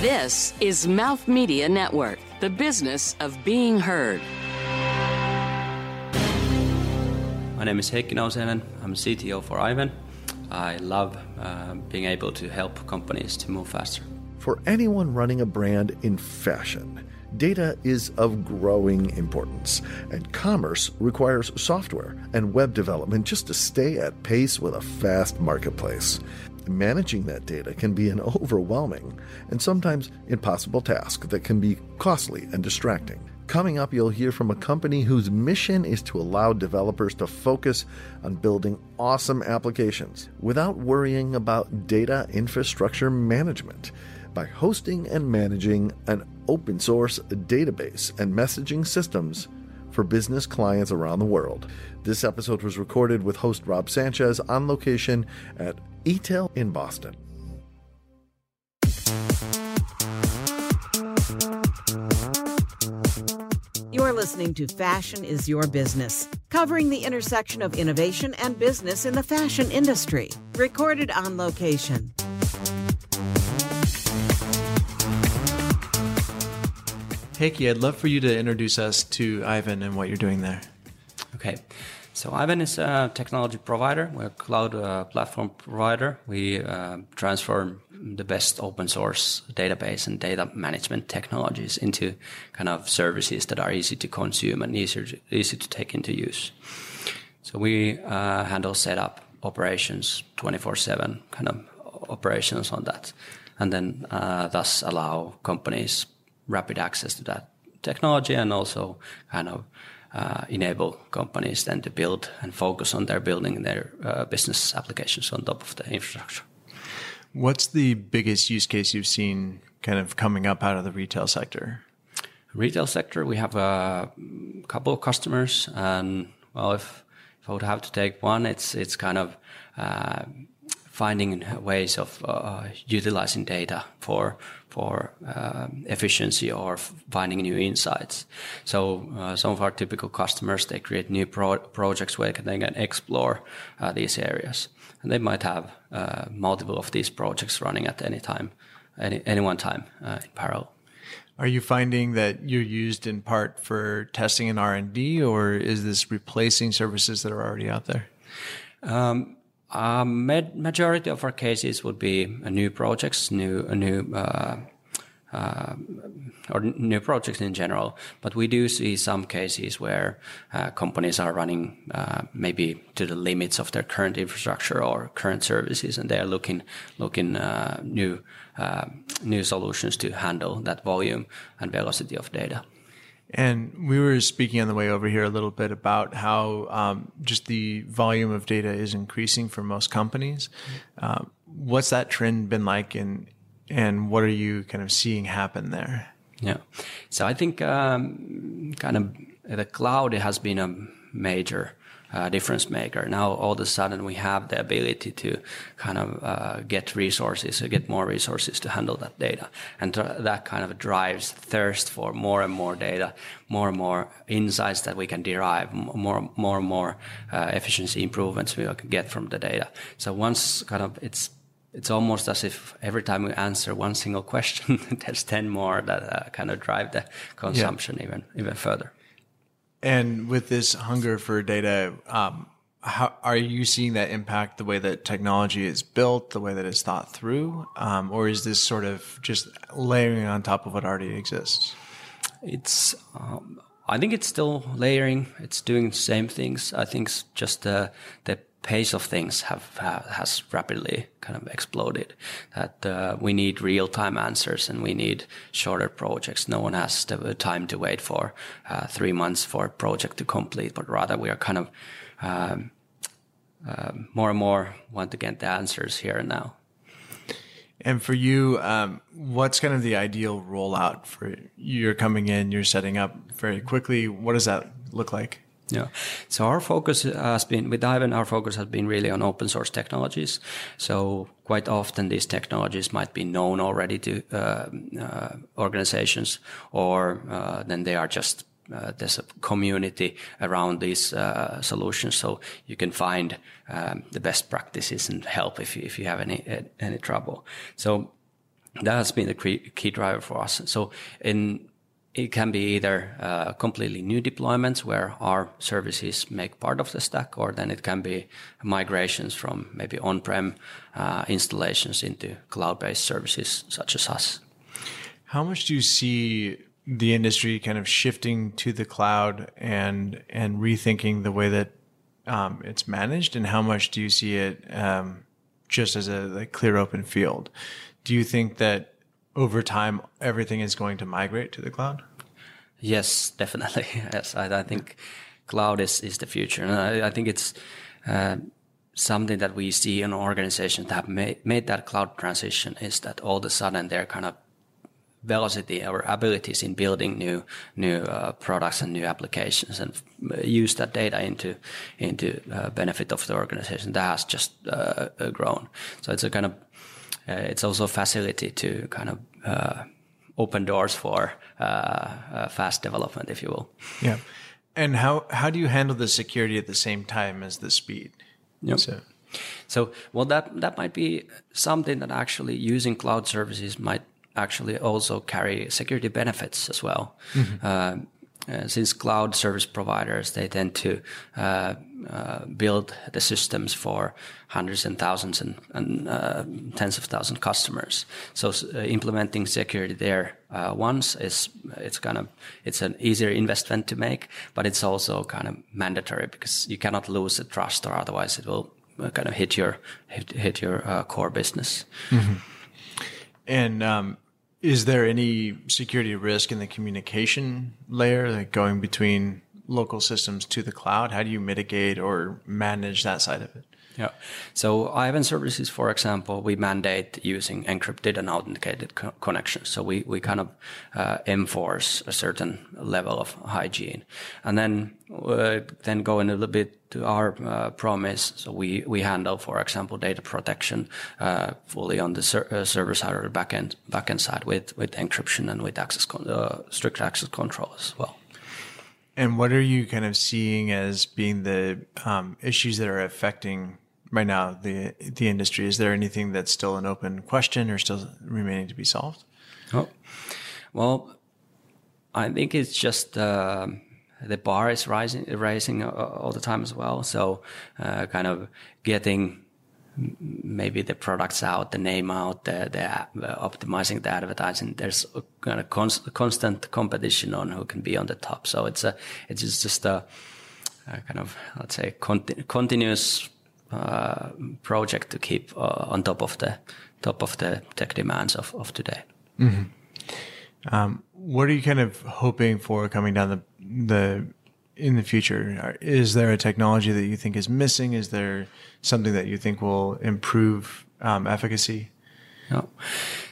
This is Mouth Media Network, the business of being heard. My name is Heikki Nousiainen. I'm CTO for Aiven. I love uh, being able to help companies to move faster. For anyone running a brand in fashion, data is of growing importance, and commerce requires software and web development just to stay at pace with a fast marketplace. Managing that data can be an overwhelming and sometimes impossible task that can be costly and distracting. Coming up, you'll hear from a company whose mission is to allow developers to focus on building awesome applications without worrying about data infrastructure management by hosting and managing an open source database and messaging systems for business clients around the world. This episode was recorded with host Rob Sanchez on location at eTail in Boston. You're listening to Fashion is Your Business, covering the intersection of innovation and business in the fashion industry. Recorded on location. Heikki, I'd love for you to introduce us to Aiven and what you're doing there. Okay. So Aiven is a technology provider. We're a cloud uh, platform provider. We uh, transform the best open source database and data management technologies into kind of services that are easy to consume and easier to, easy to take into use. So we uh, handle setup operations 24/7 kind of operations on that, and then uh, thus allow companies rapid access to that technology and also kind of uh, enable companies then to build and focus on their building their uh, business applications on top of the infrastructure. What's the biggest use case you've seen kind of coming up out of the retail sector? Retail sector, we have a couple of customers, and well, if, if I would have to take one, it's it's kind of uh, finding ways of uh, utilizing data for for uh, efficiency or finding new insights. So uh, some of our typical customers they create new pro projects where they can explore uh, these areas, and they might have uh, multiple of these projects running at any time, any any one time uh, in parallel. Are you finding that you're used in part for testing and R and D, or is this replacing services that are already out there? Um, uh, majority of our cases would be new projects, new uh, new uh, uh, or new projects in general. But we do see some cases where uh, companies are running maybe to the limits of their current infrastructure or current services, and they are looking looking new new solutions to handle that volume and velocity of data. And we were speaking on the way over here a little bit about how um, just the volume of data is increasing for most companies. Uh, what's that trend been like, and and what are you kind of seeing happen there? Yeah, so I think um, kind of the cloud has been a major uh, difference maker. Now all of a sudden we have the ability to kind of uh, get resources, get more resources to handle that data, and that kind of drives thirst for more and more data, more and more insights that we can derive, more more and more uh, efficiency improvements we can get from the data. So once kind of it's it's almost as if every time we answer one single question, there's 10 more that uh, kind of drive the consumption yeah. even, even further. And with this hunger for data, um, how are you seeing that impact the way that technology is built, the way that it's thought through, um, or is this sort of just layering on top of what already exists? It's, um, I think it's still layering. It's doing the same things. I think it's just the pace of things have, has rapidly kind of exploded. That uh, we need real time answers and we need shorter projects. No one has the time to wait for uh, three months for a project to complete, but rather we are kind of um, uh, more and more want to get the answers here and now. And for you, um, what's kind of the ideal rollout for you? You're coming in, you're setting up very quickly. What does that look like? Yeah. So our focus has been with Aiven. our focus has been really on open source technologies. So quite often these technologies might be known already to uh, uh, organizations, or uh, then they are just uh, there's a community around these uh, solutions, so you can find um, the best practices and help if you, if you have any any trouble. So that has been the key driver for us. So in it can be either uh, completely new deployments where our services make part of the stack, or then it can be migrations from maybe on-prem uh, installations into cloud-based services such as us. How much do you see the industry kind of shifting to the cloud and and rethinking the way that um, it's managed, and how much do you see it um, just as a like, clear open field? Do you think that over time everything is going to migrate to the cloud? Yes, definitely. yes, I, I think cloud is, is the future, and I, I think it's uh, something that we see in organizations that have made, made that cloud transition is that all of a sudden they're kind of velocity or abilities in building new new uh, products and new applications and use that data into into uh, benefit of the organization that has just uh, grown so it's a kind of uh, it's also a facility to kind of uh, open doors for uh, fast development, if you will. Yeah. And how, how do you handle the security at the same time as the speed? Yep. So, so well, that, that might be something that actually using cloud services might actually also carry security benefits as well. Mm-hmm. Uh, uh, since cloud service providers, they tend to uh, uh, build the systems for hundreds and thousands and, and uh, tens of thousands of customers. So uh, implementing security there once is it's kind of it's an easier investment to make, but it's also kind of mandatory because you cannot lose the trust, or otherwise it will kind of hit your hit, hit your core business. Mm-hmm. And um, is there any security risk in the communication layer, like going between local systems to the cloud? How do you mitigate or manage that side of it? Yeah. So Aiven services, for example, we mandate using encrypted and authenticated co- connections. So we, we kind of uh, enforce a certain level of hygiene. And then, uh, then going a little bit to our uh, promise. So we, we handle, for example, data protection uh, fully on the ser- uh, server side or the backend, backend side with, with encryption and with access con- uh, strict access control as well. And what are you kind of seeing as being the um, issues that are affecting right now the the industry? Is there anything that's still an open question or still remaining to be solved? Oh, well, I think it's just uh, the bar is rising, rising all the time as well. So, uh, kind of getting maybe the products out, the name out, the, the uh, optimizing the advertising. There's kind of const, constant competition on who can be on the top. So it's a it's just a, a kind of let's say conti- continuous uh, project to keep uh, on top of the top of the tech demands of, of today. Mm-hmm. Um, what are you kind of hoping for coming down the the in the future? Is there a technology that you think is missing? Is there something that you think will improve um, efficacy? Yeah.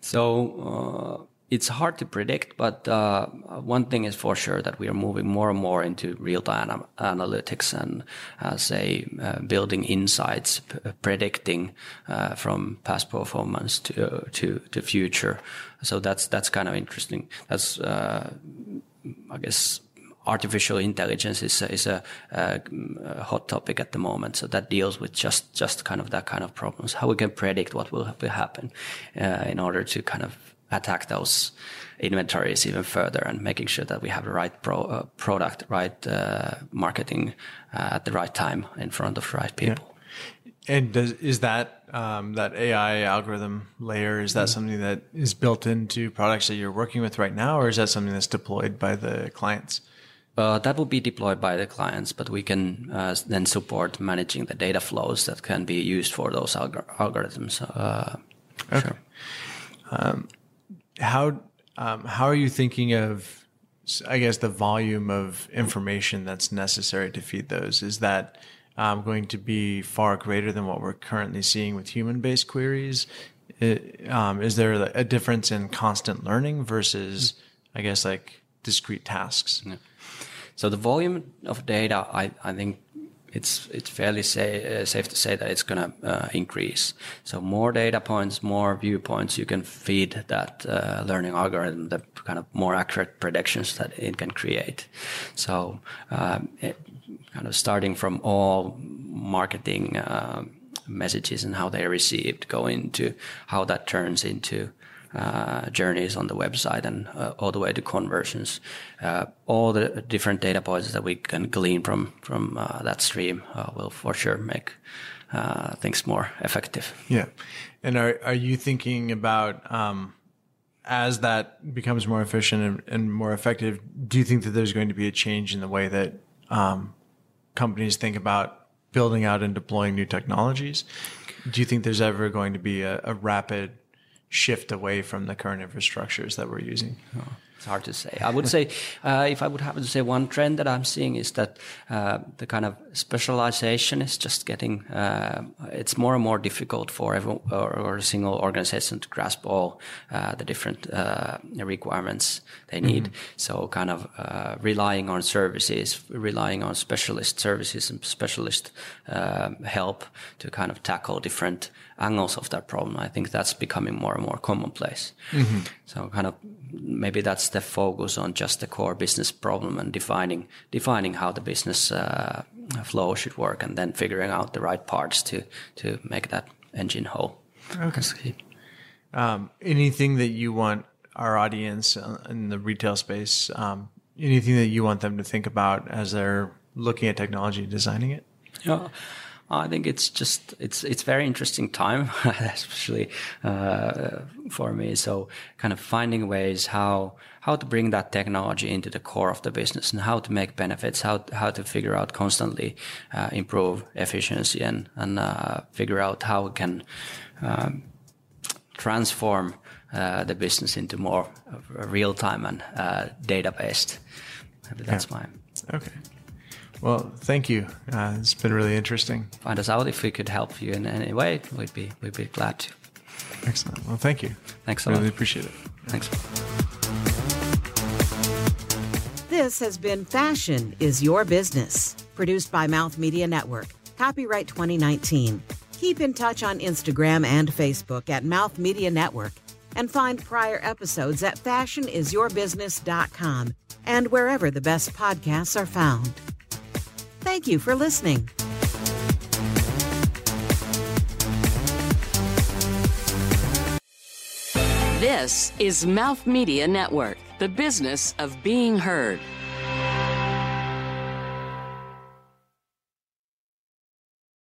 So uh, it's hard to predict, but uh, one thing is for sure that we are moving more and more into real-time analytics and, uh, say, uh, building insights, p- predicting uh, from past performance to to to future. So that's that's kind of interesting. That's uh, I guess artificial intelligence is a, is a, a, a, hot topic at the moment. So that deals with just just kind of that kind of problems. How we can predict what will happen uh, in order to kind of attack those inventories even further and making sure that we have the right pro, uh, product, right uh, marketing uh, at the right time in front of the right people. Yeah. And does, is that um, that AI algorithm layer is that mm-hmm. something that is built into products that you're working with right now, or is that something that's deployed by the clients? Uh, that will be deployed by the clients, but we can uh, then support managing the data flows that can be used for those algor- algorithms. Uh, okay. Sure. Um, how um, how are you thinking of, I guess, the volume of information that's necessary to feed those? Is that um, going to be far greater than what we're currently seeing with human-based queries? It, um, is there a difference in constant learning versus, I guess, like discrete tasks? Yeah. So the volume of data, I, I think it's it's fairly say, uh, safe to say that it's going to uh, increase. So more data points, more viewpoints, you can feed that uh, learning algorithm the kind of more accurate predictions that it can create. So um, it, kind of starting from all marketing uh, messages and how they're received, go into how that turns into uh, journeys on the website and uh, all the way to conversions. Uh, all the different data points that we can glean from from uh, that stream uh, will for sure make things more effective. Yeah, and are are you thinking about um, as that becomes more efficient and, and, more effective? Do you think that there's going to be a change in the way that um, companies think about building out and deploying new technologies? Do you think there's ever going to be a, a rapid shift away from the current infrastructures that we're using? Oh, it's hard to say. I would say, uh, if I would have to say one trend that I'm seeing is that uh, the kind of specialization is just getting, uh, it's more and more difficult for every, or, or, a single organization to grasp all uh, the different uh, requirements they need. Mm-hmm. So kind of uh, relying on services, relying on specialist services and specialist help to kind of tackle different angles of that problem. I think that's becoming more and more commonplace. Mm-hmm. So kind of maybe that's the focus on just the core business problem and defining defining how the business uh, flow should work, and then figuring out the right parts to to make that engine whole. Okay. Um, anything that you want our audience uh, in the retail space, um, anything that you want them to think about as they're looking at technology, designing it? Yeah. I think it's just it's it's very interesting time, especially uh, for me. So kind of finding ways how how to bring that technology into the core of the business and how to make benefits, how how to figure out constantly uh, improve efficiency and and uh, figure out how we can um, transform uh, the business into more real time and uh, data based. That's yeah. my okay. Well, thank you. Uh, it's been really interesting. Find us out if we could help you in any way. We'd be we'd be glad to. Excellent. Well, thank you. Thanks a really lot. appreciate it. Thanks. This has been Fashion is Your Business, produced by Mouth Media Network. Copyright 2019. Keep in touch on Instagram and Facebook at Mouth Media Network and find prior episodes at fashionisyourbusiness.com and wherever the best podcasts are found. Thank you for listening. This is Mouth Media Network, the business of being heard.